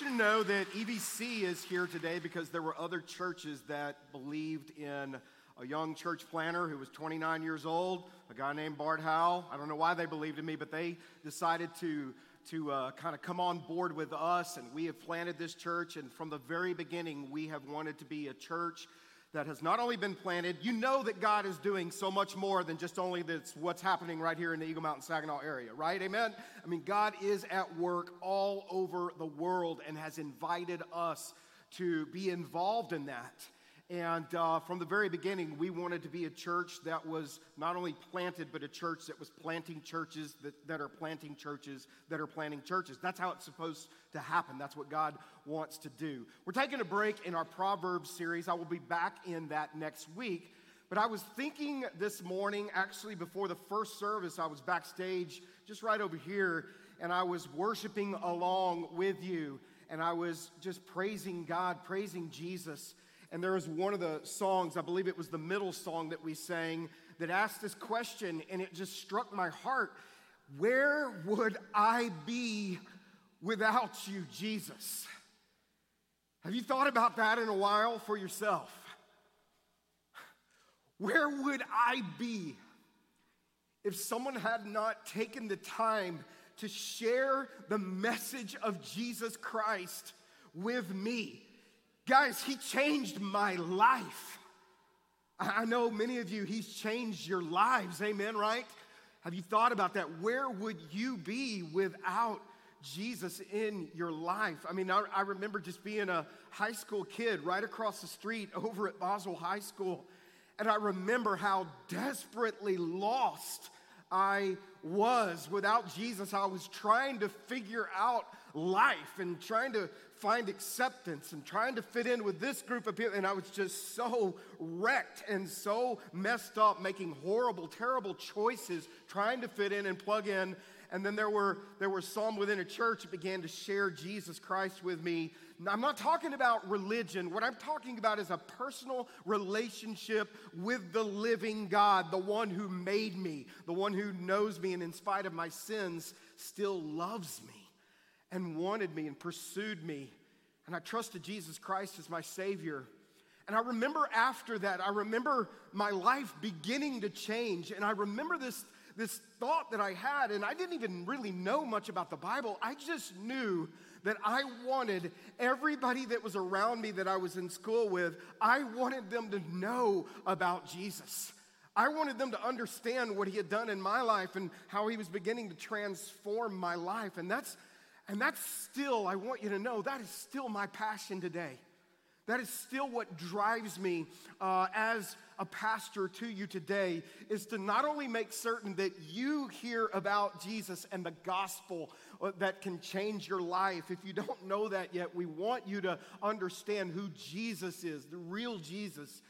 want you to know that EVC is here today because there were other churches that believed in a young church planter who was 29 years old, a guy named Bart Howell. I don't know why they believed in me, but they decided to, to uh, kind of come on board with us, and we have planted this church. And from the very beginning, we have wanted to be a church that has not only been planted, you know that God is doing so much more than just only that's what's happening right here in the Eagle Mountain Saginaw area, right? Amen? I mean, God is at work all over the world and has invited us to be involved in that. And uh, from the very beginning, we wanted to be a church that was not only planted, but a church that was planting churches that, that are planting churches that are planting churches. That's how it's supposed to happen. That's what God wants to do. We're taking a break in our Proverbs series. I will be back in that next week. But I was thinking this morning, actually, before the first service, I was backstage just right over here, and I was worshiping along with you, and I was just praising God, praising Jesus. And there was one of the songs, I believe it was the middle song that we sang, that asked this question, and it just struck my heart Where would I be without you, Jesus? Have you thought about that in a while for yourself? Where would I be if someone had not taken the time to share the message of Jesus Christ with me? Guys, he changed my life. I know many of you, he's changed your lives. Amen, right? Have you thought about that? Where would you be without Jesus in your life? I mean, I, I, remember just being a high school kid right across the street over at Boswell High School, and I remember how desperately lost I was without Jesus. I was trying to figure out life and trying to find acceptance and trying to fit in with this group of people. And I was just so wrecked and so messed up, making horrible, terrible choices, trying to fit in and plug in. And then there were, there were some within a church that began to share Jesus Christ with me. I'm not talking about religion. What I'm talking about is a personal relationship with the living God, the one who made me, the one who knows me, and in spite of my sins, still loves me and wanted me and pursued me. And I trusted Jesus Christ as my Savior. And I remember after that, I remember my life beginning to change. And I remember this, this thought that I had, and I didn't even really know much about the Bible. I just knew that I wanted everybody that was around me that I was in school with, I wanted them to know about Jesus. I wanted them to understand what he had done in my life and how he was beginning to transform my life. And that's and that's still, I want you to know, that is still my passion today. That is still what drives me uh, as a pastor to you today is to not only make certain that you hear about Jesus and the gospel Uh, that can change your life. If you don't know that yet, we want you to understand who Jesus is, the real Jesus,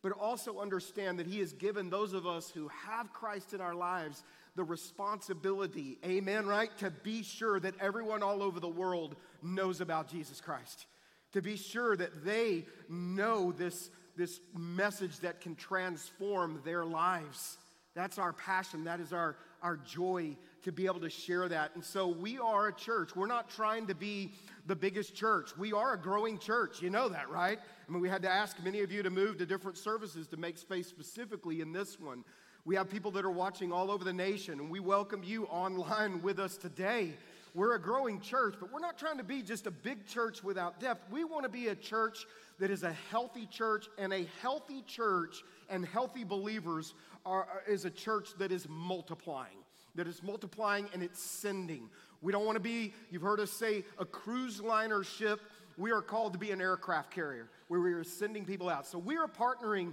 but also understand that He has given those of us who have Christ in our lives the responsibility, amen, right? To be sure that everyone all over the world knows about Jesus Christ. To be sure that they know this, this message that can transform their lives. That's our passion. That is our, our joy to be able to share that. And so we are a church. We're not trying to be the biggest church. We are a growing church. You know that, right? I mean, we had to ask many of you to move to different services to make space specifically in this one. We have people that are watching all over the nation, and we welcome you online with us today. We're a growing church, but we're not trying to be just a big church without depth. We want to be a church that is a healthy church, and a healthy church and healthy believers are, is a church that is multiplying, that is multiplying and it's sending. We don't want to be, you've heard us say, a cruise liner ship. We are called to be an aircraft carrier where we are sending people out. So we are partnering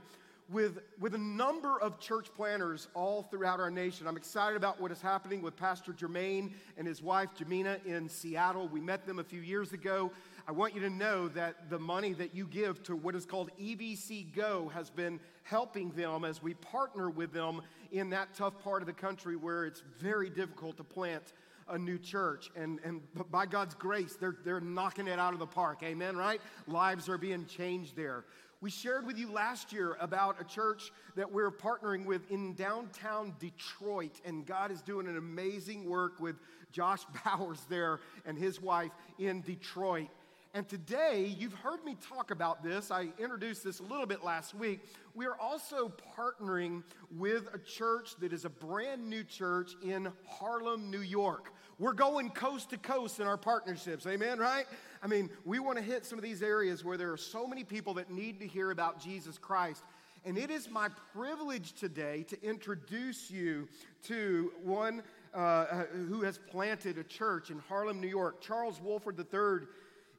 with, with a number of church planters all throughout our nation. I'm excited about what is happening with Pastor Jermaine and his wife, Jamina, in Seattle. We met them a few years ago. I want you to know that the money that you give to what is called EVC Go has been helping them as we partner with them in that tough part of the country where it's very difficult to plant a new church. And, and by God's grace, they're, they're knocking it out of the park. Amen, right? Lives are being changed there. We shared with you last year about a church that we're partnering with in downtown Detroit, and God is doing an amazing work with Josh Bowers there and his wife in Detroit. And today, you've heard me talk about this. I introduced this a little bit last week. We are also partnering with a church that is a brand new church in Harlem, New York. We're going coast to coast in our partnerships, amen, right? I mean, we want to hit some of these areas where there are so many people that need to hear about Jesus Christ. And it is my privilege today to introduce you to one uh, who has planted a church in Harlem, New York. Charles Wolford III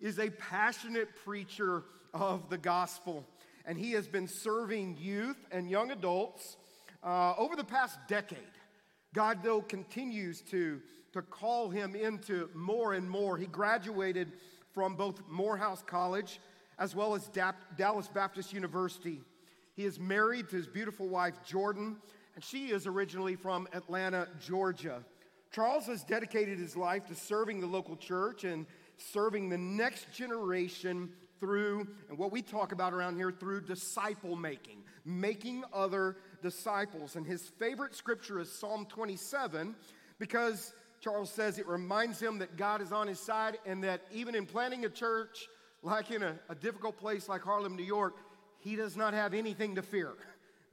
is a passionate preacher of the gospel, and he has been serving youth and young adults uh, over the past decade. God, though, continues to, to call him into more and more. He graduated from both Morehouse College as well as Dallas Baptist University. He is married to his beautiful wife, Jordan, and she is originally from Atlanta, Georgia. Charles has dedicated his life to serving the local church and serving the next generation through, and what we talk about around here, through disciple making, making other disciples. And his favorite scripture is Psalm 27 because Charles says it reminds him that God is on his side and that even in planting a church, like in a, a difficult place like Harlem, New York, he does not have anything to fear.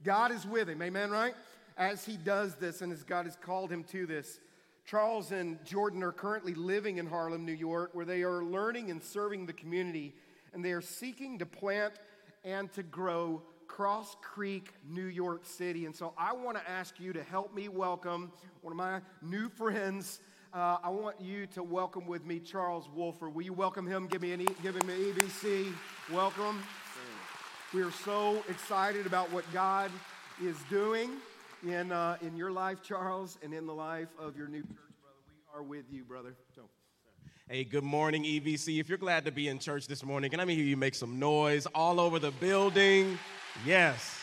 God is with him, amen, right? As he does this and as God has called him to this. Charles and Jordan are currently living in Harlem, New York, where they are learning and serving the community, and they are seeking to plant and to grow Cross Creek, New York City. And so I want to ask you to help me welcome one of my new friends. Uh, I want you to welcome with me Charles Wolford. Will you welcome him? Give me an e- give him an EVC. Welcome. We are so excited about what God is doing in, uh, in your life, Charles, and in the life of your new church, brother. We are with you, brother. So. Hey, good morning, EVC. If you're glad to be in church this morning, can I hear you make some noise all over the building? Yes.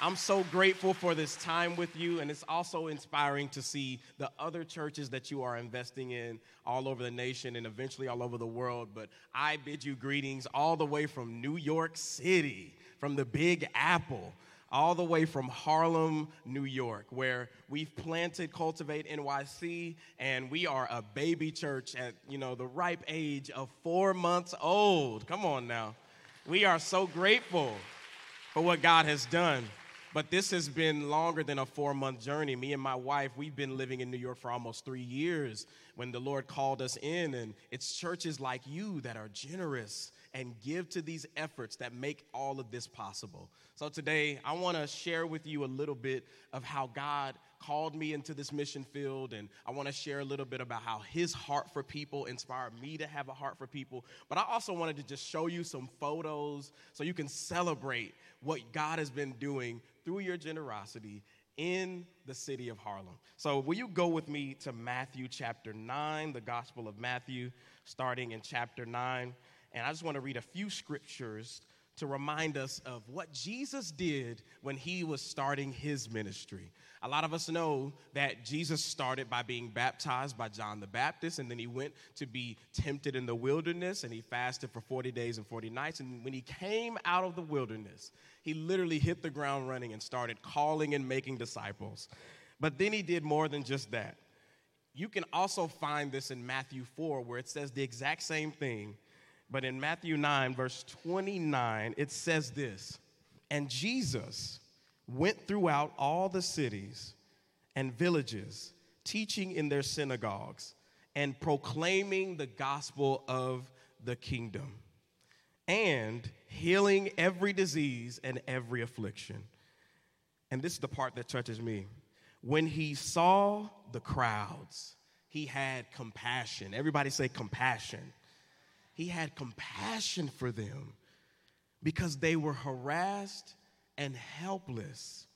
I'm so grateful for this time with you, and it's also inspiring to see the other churches that you are investing in all over the nation and eventually all over the world. But I bid you greetings all the way from New York City, from the Big Apple all the way from Harlem, New York, where we've planted Cultivate NYC, and we are a baby church at you know the ripe age of four months old. Come on now, we are so grateful for what God has done. But this has been longer than a four month journey. Me and my wife, we've been living in New York for almost three years when the Lord called us in. And it's churches like you that are generous and give to these efforts that make all of this possible. So today, I want to share with you a little bit of how God called me into this mission field, and I want to share a little bit about how His heart for people inspired me to have a heart for people. But I also wanted to just show you some photos so you can celebrate what God has been doing through your generosity in the city of Harlem. So, will you go with me to Matthew chapter 9, the Gospel of Matthew, starting in chapter 9? And I just want to read a few scriptures to remind us of what Jesus did when he was starting his ministry. A lot of us know that Jesus started by being baptized by John the Baptist, and then he went to be tempted in the wilderness, and he fasted for 40 days and 40 nights. And when he came out of the wilderness, he literally hit the ground running and started calling and making disciples. But then he did more than just that. You can also find this in Matthew 4, where it says the exact same thing but in Matthew 9, verse 29, it says this And Jesus went throughout all the cities and villages, teaching in their synagogues and proclaiming the gospel of the kingdom and healing every disease and every affliction. And this is the part that touches me. When he saw the crowds, he had compassion. Everybody say compassion he had compassion for them because they were harassed and helpless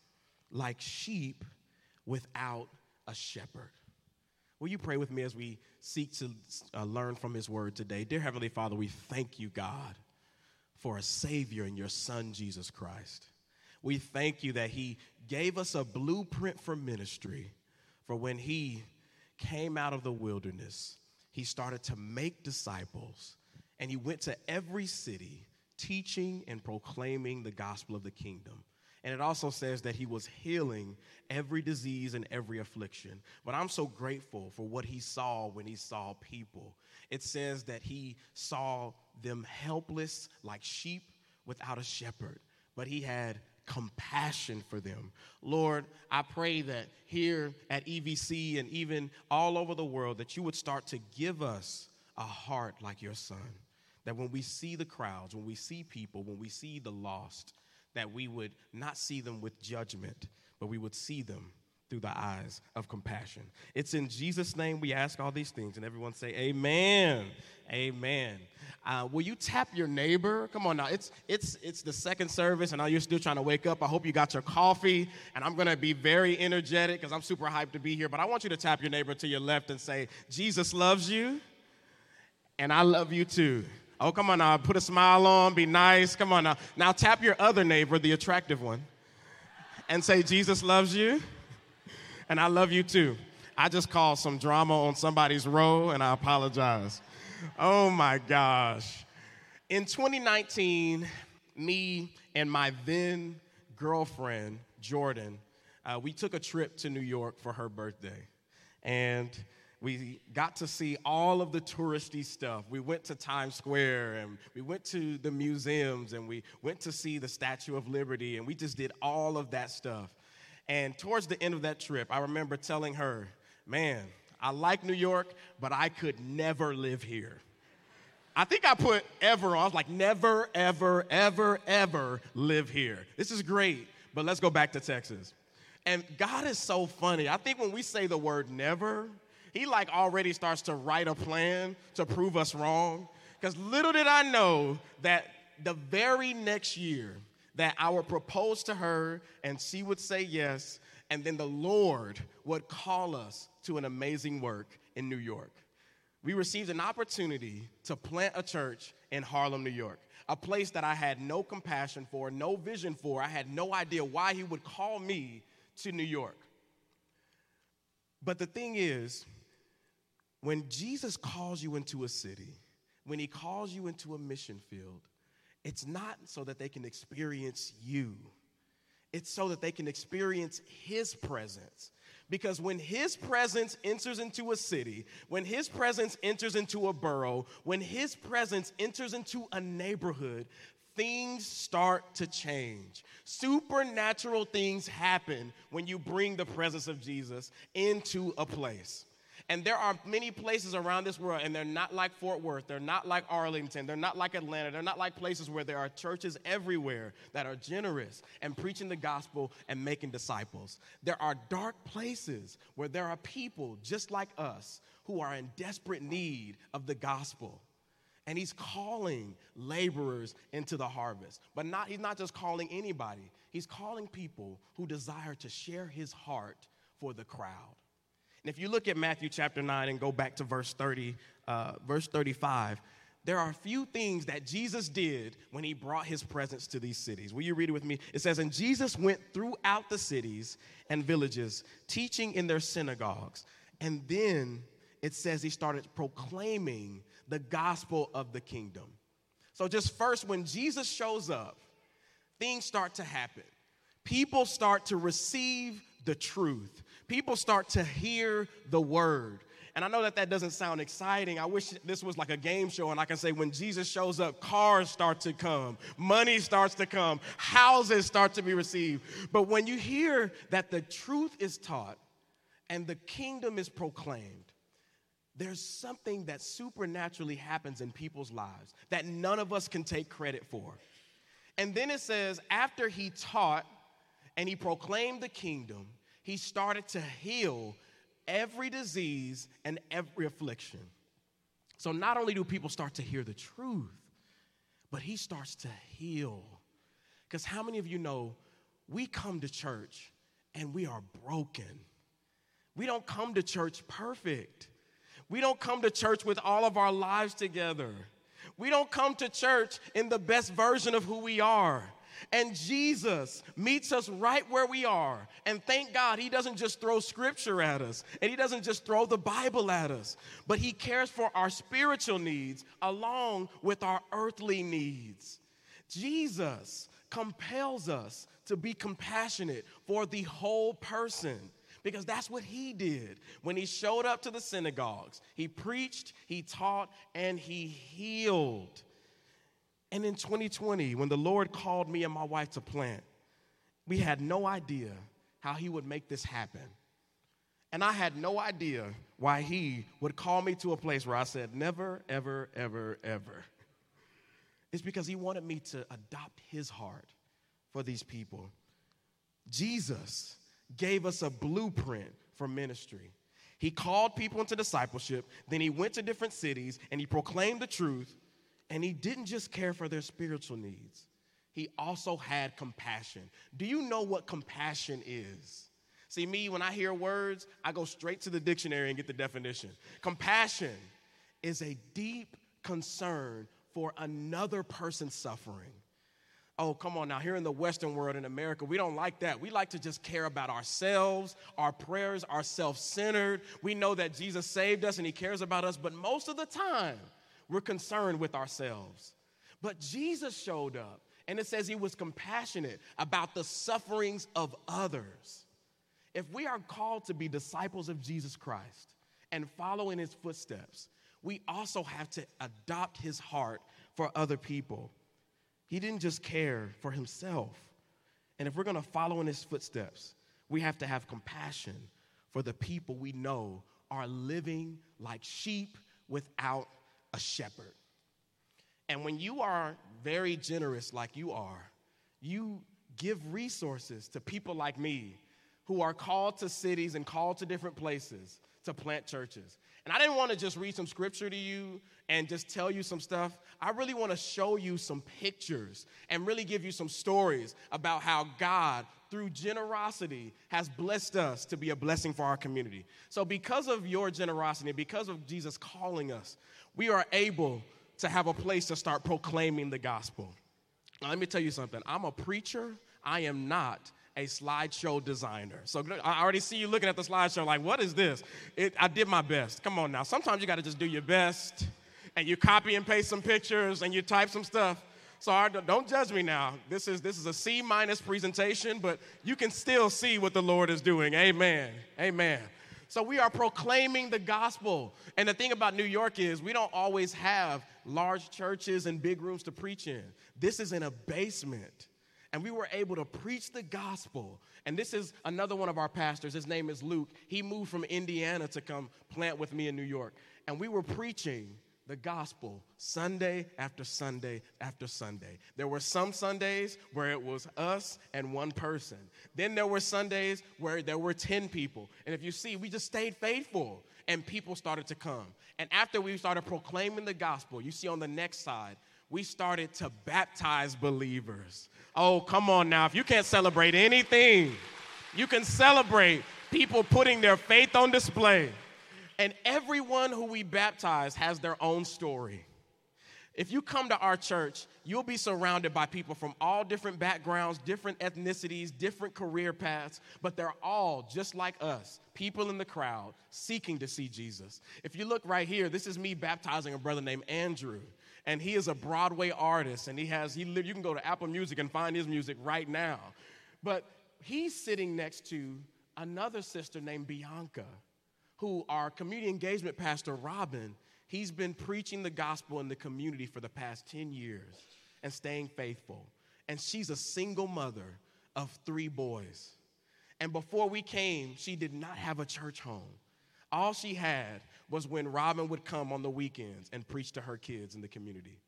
like sheep without a shepherd. Will you pray with me as we seek to uh, learn from his word today? Dear Heavenly Father, we thank you, God, for a Savior in your Son, Jesus Christ. We thank you that he gave us a blueprint for ministry for when he came out of the wilderness. He started to make disciples and he went to every city teaching and proclaiming the gospel of the kingdom. And it also says that he was healing every disease and every affliction. But I'm so grateful for what he saw when he saw people. It says that he saw them helpless like sheep without a shepherd, but he had compassion for them. Lord, I pray that here at EVC and even all over the world that you would start to give us a heart like your son. That when we see the crowds, when we see people, when we see the lost, that we would not see them with judgment, but we would see them through the eyes of compassion. It's in Jesus' name we ask all these things, and everyone say, Amen. Amen. Uh, will you tap your neighbor? Come on now. It's it's it's the second service, and now you're still trying to wake up. I hope you got your coffee, and I'm gonna be very energetic because I'm super hyped to be here. But I want you to tap your neighbor to your left and say, Jesus loves you, and I love you too. Oh, come on now. Put a smile on, be nice. Come on now. Now tap your other neighbor, the attractive one, and say, Jesus loves you and I love you too. I just caused some drama on somebody's row, and I apologize. Oh my gosh. In 2019, me and my then girlfriend, Jordan, uh, we took a trip to New York for her birthday. And we got to see all of the touristy stuff. We went to Times Square and we went to the museums and we went to see the Statue of Liberty and we just did all of that stuff. And towards the end of that trip, I remember telling her, man, I like New York, but I could never live here. I think I put ever on. I was like, never, ever, ever, ever live here. This is great, but let's go back to Texas. And God is so funny. I think when we say the word never, He like already starts to write a plan to prove us wrong. Because little did I know that the very next year, that I would propose to her and she would say yes, and then the Lord would call us to an amazing work in New York. We received an opportunity to plant a church in Harlem, New York, a place that I had no compassion for, no vision for. I had no idea why He would call me to New York. But the thing is, when Jesus calls you into a city, when He calls you into a mission field, it's not so that they can experience you, it's so that they can experience His presence. Because when His presence enters into a city, when His presence enters into a borough, when His presence enters into a neighborhood, things start to change. Supernatural things happen when you bring the presence of Jesus into a place. And there are many places around this world, and they're not like Fort Worth, they're not like Arlington, they're not like Atlanta, they're not like places where there are churches everywhere that are generous and preaching the gospel and making disciples. There are dark places where there are people just like us who are in desperate need of the gospel. And he's calling laborers into the harvest. But not, he's not just calling anybody, he's calling people who desire to share his heart for the crowd. And if you look at Matthew chapter 9 and go back to verse 30, uh, verse 35, there are a few things that Jesus did when he brought his presence to these cities. Will you read it with me? It says, And Jesus went throughout the cities and villages, teaching in their synagogues. And then it says he started proclaiming the gospel of the kingdom. So, just first, when Jesus shows up, things start to happen. People start to receive the truth people start to hear the word. And I know that that doesn't sound exciting. I wish this was like a game show and I can say when Jesus shows up, cars start to come, money starts to come, houses start to be received. But when you hear that the truth is taught and the kingdom is proclaimed, there's something that supernaturally happens in people's lives that none of us can take credit for. And then it says, after he taught and he proclaimed the kingdom, he started to heal every disease and every affliction. So not only do people start to hear the truth, but he starts to heal. Because how many of you know we come to church and we are broken? We don't come to church perfect. We don't come to church with all of our lives together. We don't come to church in the best version of who we are. And Jesus meets us right where we are. And thank God he doesn't just throw scripture at us and he doesn't just throw the Bible at us, but he cares for our spiritual needs along with our earthly needs. Jesus compels us to be compassionate for the whole person because that's what he did when he showed up to the synagogues. He preached, he taught, and he healed. And in 2020, when the Lord called me and my wife to plant, we had no idea how he would make this happen. And I had no idea why he would call me to a place where I said, never, ever, ever, ever. It's because he wanted me to adopt his heart for these people. Jesus gave us a blueprint for ministry. He called people into discipleship, then he went to different cities and he proclaimed the truth, and he didn't just care for their spiritual needs, he also had compassion. Do you know what compassion is? See, me, when I hear words, I go straight to the dictionary and get the definition. Compassion is a deep concern for another person's suffering. Oh, come on now. Here in the Western world, in America, we don't like that. We like to just care about ourselves. Our prayers are self centered. We know that Jesus saved us and He cares about us, but most of the time, we're concerned with ourselves. But Jesus showed up, and it says He was compassionate about the sufferings of others. If we are called to be disciples of Jesus Christ and follow in His footsteps, we also have to adopt His heart for other people. He didn't just care for himself. And if we're to follow in his footsteps, we have to have compassion for the people we know are living like sheep without a shepherd. And when you are very generous, like you are, you give resources to people like me who are called to cities and called to different places to plant churches. And I didn't want to just read some scripture to you and just tell you some stuff. I really want to show you some pictures and really give you some stories about how God, through generosity, has blessed us to be a blessing for our community. So, because of your generosity, because of Jesus calling us, we are able to have a place to start proclaiming the gospel. Now, let me tell you something I'm a preacher, I am not a slideshow designer. So I already see you looking at the slideshow like, what is this? It, I did my best. Come on now. Sometimes you got to just do your best and you copy and paste some pictures and you type some stuff. So don't judge me now. This is, this is a C minus presentation, but you can still see what the Lord is doing. Amen. Amen. So we are proclaiming the gospel. And the thing about New York is we don't always have large churches and big rooms to preach in. This is in a basement and we were able to preach the gospel. And this is another one of our pastors. His name is Luke. He moved from Indiana to come plant with me in New York. And we were preaching the gospel Sunday after Sunday after Sunday. There were some Sundays where it was us and one person. Then there were Sundays where there were 10 people. And if you see, we just stayed faithful and people started to come. And after we started proclaiming the gospel, you see on the next side, we started to baptize believers. Oh, come on now. If you can't celebrate anything, you can celebrate people putting their faith on display. And everyone who we baptize has their own story. If you come to our church, you'll be surrounded by people from all different backgrounds, different ethnicities, different career paths, but they're all just like us, people in the crowd seeking to see Jesus. If you look right here, this is me baptizing a brother named Andrew and he is a Broadway artist, and he has he you can go to Apple Music and find his music right now. But he's sitting next to another sister named Bianca, who our community engagement pastor Robin, he's been preaching the gospel in the community for the past 10 years and staying faithful. And she's a single mother of three boys. And before we came, she did not have a church home. All she had was when Robin would come on the weekends and preach to her kids in the community.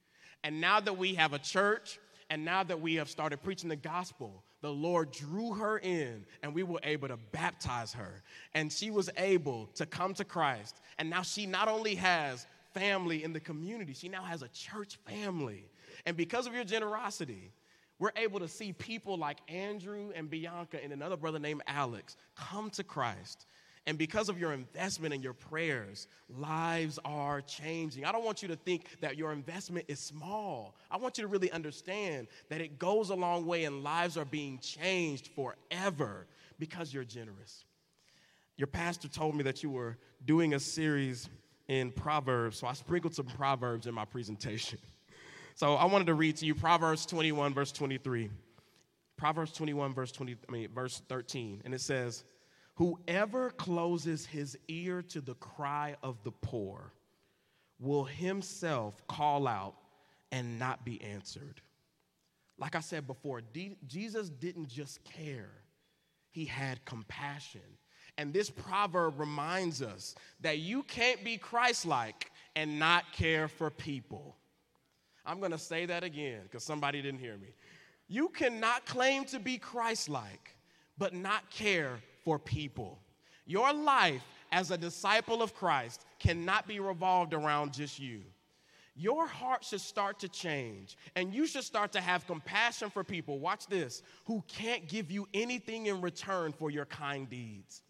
And now that we have a church, and now that we have started preaching the gospel, the Lord drew her in and we were able to baptize her. And she was able to come to Christ. And now she not only has family in the community, she now has a church family. And because of your generosity, we're able to see people like Andrew and Bianca and another brother named Alex come to Christ and because of your investment and your prayers, lives are changing. I don't want you to think that your investment is small. I want you to really understand that it goes a long way and lives are being changed forever because you're generous. Your pastor told me that you were doing a series in Proverbs, so I sprinkled some Proverbs in my presentation. So I wanted to read to you Proverbs 21, verse 23. Proverbs 21, verse 20, I mean, verse 13. And it says, Whoever closes his ear to the cry of the poor will himself call out and not be answered. Like I said before, D- Jesus didn't just care, he had compassion. And this proverb reminds us that you can't be Christ like and not care for people. I'm to say that again because somebody didn't hear me. You cannot claim to be Christ like, but not care for people. Your life as a disciple of Christ cannot be revolved around just you. Your heart should start to change, and you should start to have compassion for people. Watch this who can't give you anything in return for your kind deeds.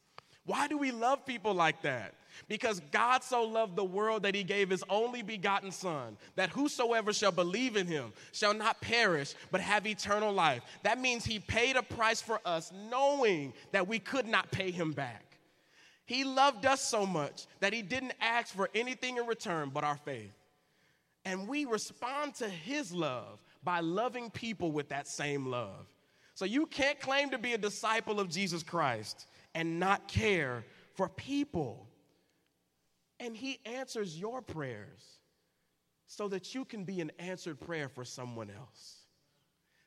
Why do we love people like that? Because God so loved the world that he gave his only begotten Son, that whosoever shall believe in him shall not perish, but have eternal life. That means he paid a price for us, knowing that we could not pay him back. He loved us so much that he didn't ask for anything in return but our faith. And we respond to his love by loving people with that same love. So you can't claim to be a disciple of Jesus Christ and not care for people. And He answers your prayers so that you can be an answered prayer for someone else.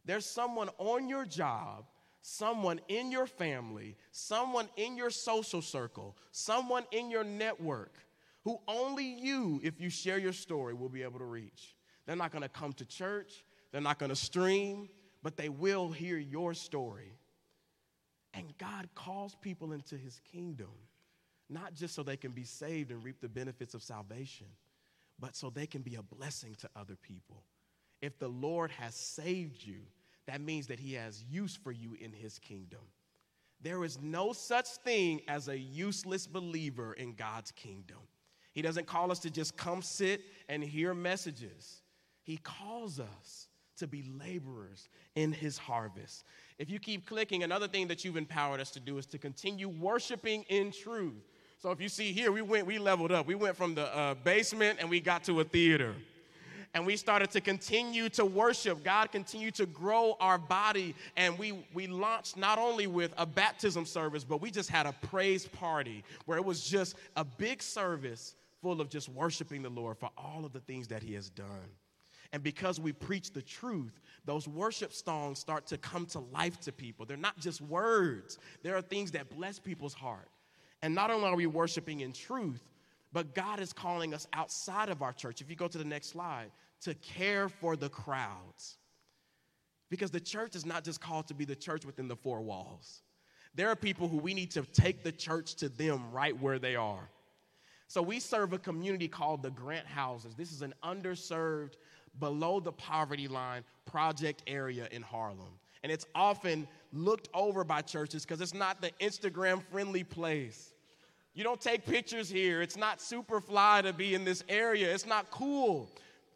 There's someone on your job, someone in your family, someone in your social circle, someone in your network who only you, if you share your story, will be able to reach. They're not gonna come to church, they're not gonna stream, but they will hear your story. And God calls people into his kingdom not just so they can be saved and reap the benefits of salvation, but so they can be a blessing to other people. If the Lord has saved you, that means that he has use for you in his kingdom. There is no such thing as a useless believer in God's kingdom. He doesn't call us to just come sit and hear messages. He calls us to be laborers in his harvest. If you keep clicking, another thing that you've empowered us to do is to continue worshiping in truth. So if you see here, we went, we leveled up. We went from the uh, basement and we got to a theater. And we started to continue to worship. God continued to grow our body. And we, we launched not only with a baptism service, but we just had a praise party where it was just a big service full of just worshiping the Lord for all of the things that He has done. And because we preach the truth, those worship songs start to come to life to people. They're not just words, there are things that bless people's heart. And not only are we worshiping in truth, but God is calling us outside of our church. If you go to the next slide, to care for the crowds. Because the church is not just called to be the church within the four walls. There are people who we need to take the church to them right where they are. So we serve a community called the Grant Houses. This is an underserved, below the poverty line project area in Harlem. And it's often looked over by churches because it's not the Instagram friendly place. You don't take pictures here. It's not super fly to be in this area. It's not cool.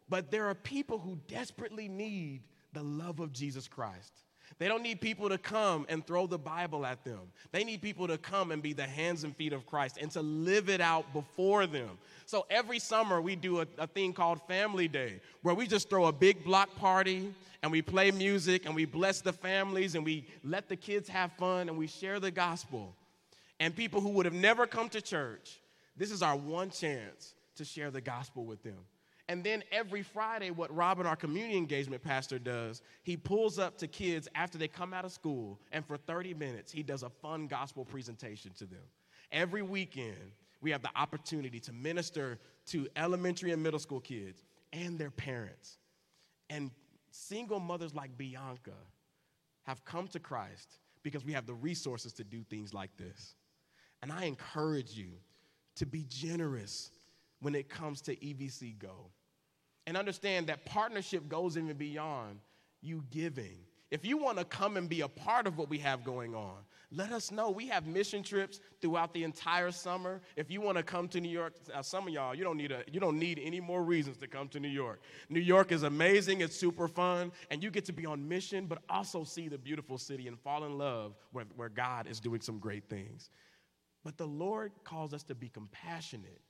But there are people who desperately need the love of Jesus Christ. They don't need people to come and throw the Bible at them. They need people to come and be the hands and feet of Christ and to live it out before them. So every summer we do a, a, thing called Family Day where we just throw a big block party and we play music and we bless the families and we let the kids have fun and we share the gospel and people who would have never come to church, this is our one chance to share the gospel with them. And then every Friday, what Robin, our community engagement pastor, does, he pulls up to kids after they come out of school, and for 30 minutes, he does a fun gospel presentation to them. Every weekend, we have the opportunity to minister to elementary and middle school kids and their parents. And single mothers like Bianca have come to Christ because we have the resources to do things like this. And I encourage you to be generous when it comes to EVC Go. And understand that partnership goes even beyond you giving. If you want to come and be a part of what we have going on, let us know. We have mission trips throughout the entire summer. If you want to come to New York, uh, some of y'all, you don't need a, you don't need any more reasons to come to New York. New York is amazing. It's super fun, and you get to be on mission, but also see the beautiful city and fall in love where, where God is doing some great things. But the Lord calls us to be compassionate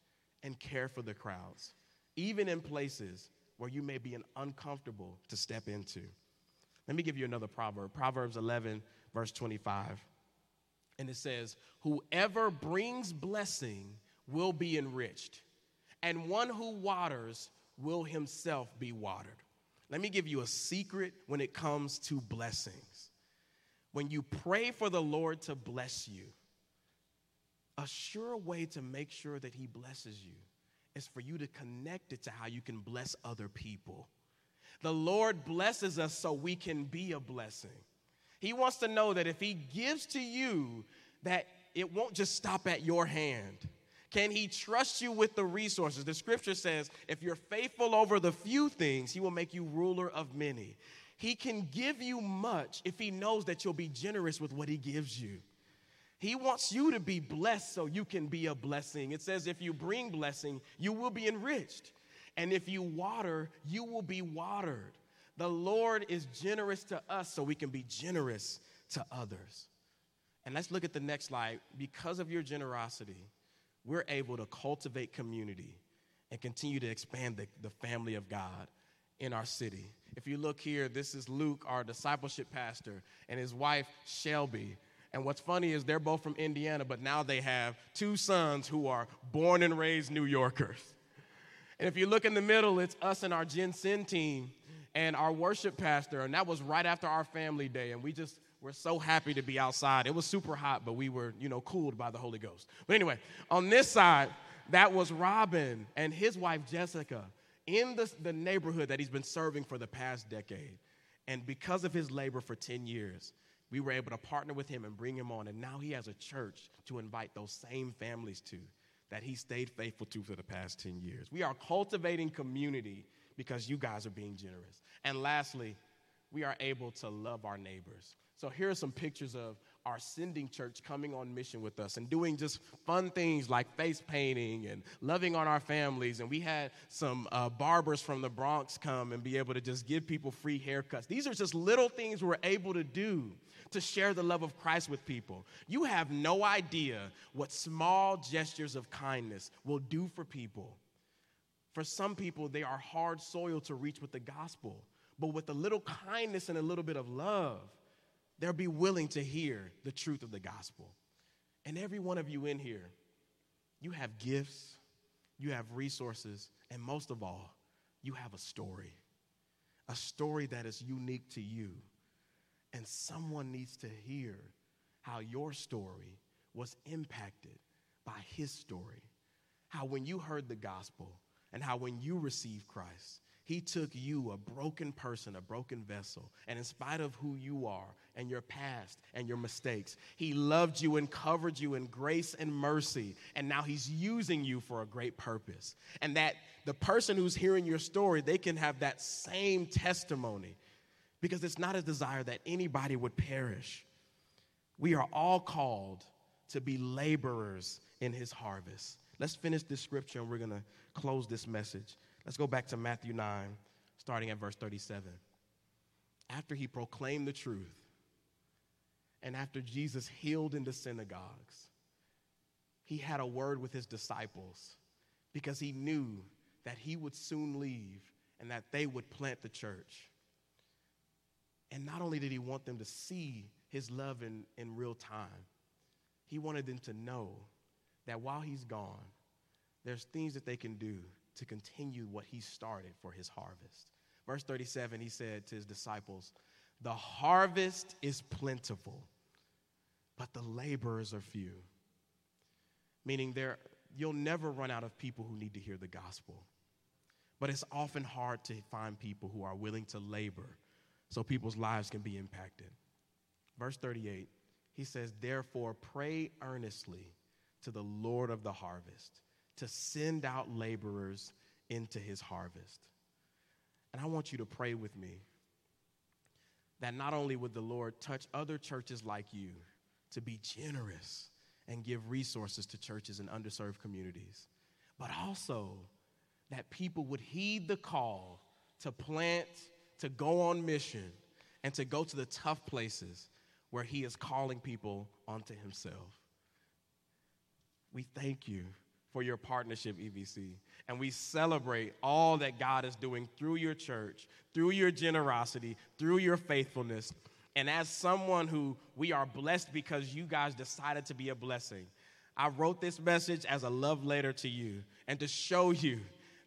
and care for the crowds, even in places where you may be uncomfortable to step into. Let me give you another proverb Proverbs 11, verse 25. And it says, Whoever brings blessing will be enriched, and one who waters will himself be watered. Let me give you a secret when it comes to blessings. When you pray for the Lord to bless you, a sure way to make sure that He blesses you is for you to connect it to how you can bless other people. The Lord blesses us so we can be a blessing. He wants to know that if He gives to you, that it won't just stop at your hand. Can He trust you with the resources? The scripture says, if you're faithful over the few things, He will make you ruler of many. He can give you much if He knows that you'll be generous with what He gives you. He wants you to be blessed so you can be a blessing. It says, if you bring blessing, you will be enriched. And if you water, you will be watered. The Lord is generous to us so we can be generous to others. And let's look at the next slide. Because of your generosity, we're able to cultivate community and continue to expand the, the family of God in our city. If you look here, this is Luke, our discipleship pastor, and his wife, Shelby. And what's funny is they're both from Indiana, but now they have two sons who are born and raised New Yorkers. And if you look in the middle, it's us and our Gen Sin team and our worship pastor. And that was right after our family day. And we just were so happy to be outside. It was super hot, but we were, you know, cooled by the Holy Ghost. But anyway, on this side, that was Robin and his wife Jessica in the, the neighborhood that he's been serving for the past decade. And because of his labor for 10 years, we were able to partner with him and bring him on. And now he has a church to invite those same families to that he stayed faithful to for the past 10 years. We are cultivating community because you guys are being generous. And lastly, we are able to love our neighbors. So here are some pictures of our sending church coming on mission with us and doing just fun things like face painting and loving on our families. And we had some uh, barbers from the Bronx come and be able to just give people free haircuts. These are just little things we're able to do to share the love of Christ with people. You have no idea what small gestures of kindness will do for people. For some people, they are hard soil to reach with the gospel, but with a little kindness and a little bit of love, they'll be willing to hear the truth of the gospel. And every one of you in here, you have gifts, you have resources, and most of all, you have a story. A story that is unique to you. And someone needs to hear how your story was impacted by his story. How when you heard the gospel and how when you received Christ, he took you, a broken person, a broken vessel, and in spite of who you are and your past and your mistakes, He loved you and covered you in grace and mercy. And now He's using you for a great purpose. And that the person who's hearing your story, they can have that same testimony because it's not a desire that anybody would perish. We are all called to be laborers in his harvest. Let's finish this scripture and we're going to close this message. Let's go back to Matthew 9, starting at verse 37. After he proclaimed the truth, and after Jesus healed in the synagogues, he had a word with his disciples because he knew that he would soon leave and that they would plant the church. And not only did he want them to see his love in, in real time, he wanted them to know that while he's gone, there's things that they can do to continue what he started for his harvest. Verse 37, he said to his disciples, The harvest is plentiful, but the laborers are few. Meaning, there, you'll never run out of people who need to hear the gospel. But it's often hard to find people who are willing to labor so people's lives can be impacted. Verse 38, he says, Therefore, pray earnestly to the Lord of the harvest to send out laborers into his harvest. And I want you to pray with me that not only would the Lord touch other churches like you to be generous and give resources to churches in underserved communities, but also that people would heed the call to plant to go on mission and to go to the tough places where He is calling people onto Himself. We thank you for your partnership, EVC. And we celebrate all that God is doing through your church, through your generosity, through your faithfulness. And as someone who we are blessed because you guys decided to be a blessing, I wrote this message as a love letter to you and to show you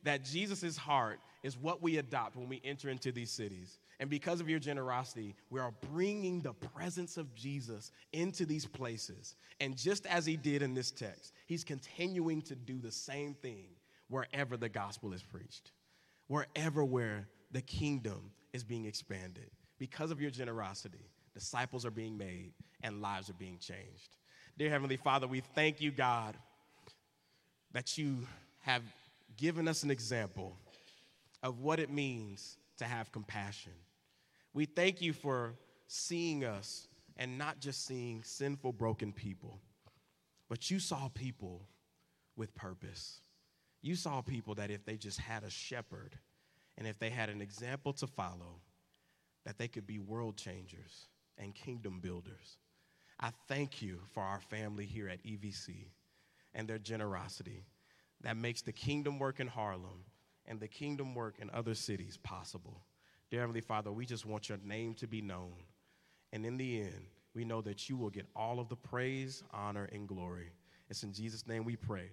that Jesus' heart is what we adopt when we enter into these cities. And because of your generosity, we are bringing the presence of Jesus into these places. And just as he did in this text, he's continuing to do the same thing wherever the gospel is preached, wherever where the kingdom is being expanded. Because of your generosity, disciples are being made and lives are being changed. Dear Heavenly Father, we thank you, God, that you have given us an example of what it means to have compassion we thank you for seeing us and not just seeing sinful, broken people, but you saw people with purpose. You saw people that if they just had a shepherd and if they had an example to follow, that they could be world changers and kingdom builders. I thank you for our family here at EVC and their generosity that makes the kingdom work in Harlem and the kingdom work in other cities possible. Dear Heavenly Father, we just want your name to be known. And in the end, we know that you will get all of the praise, honor, and glory. It's in Jesus' name we pray.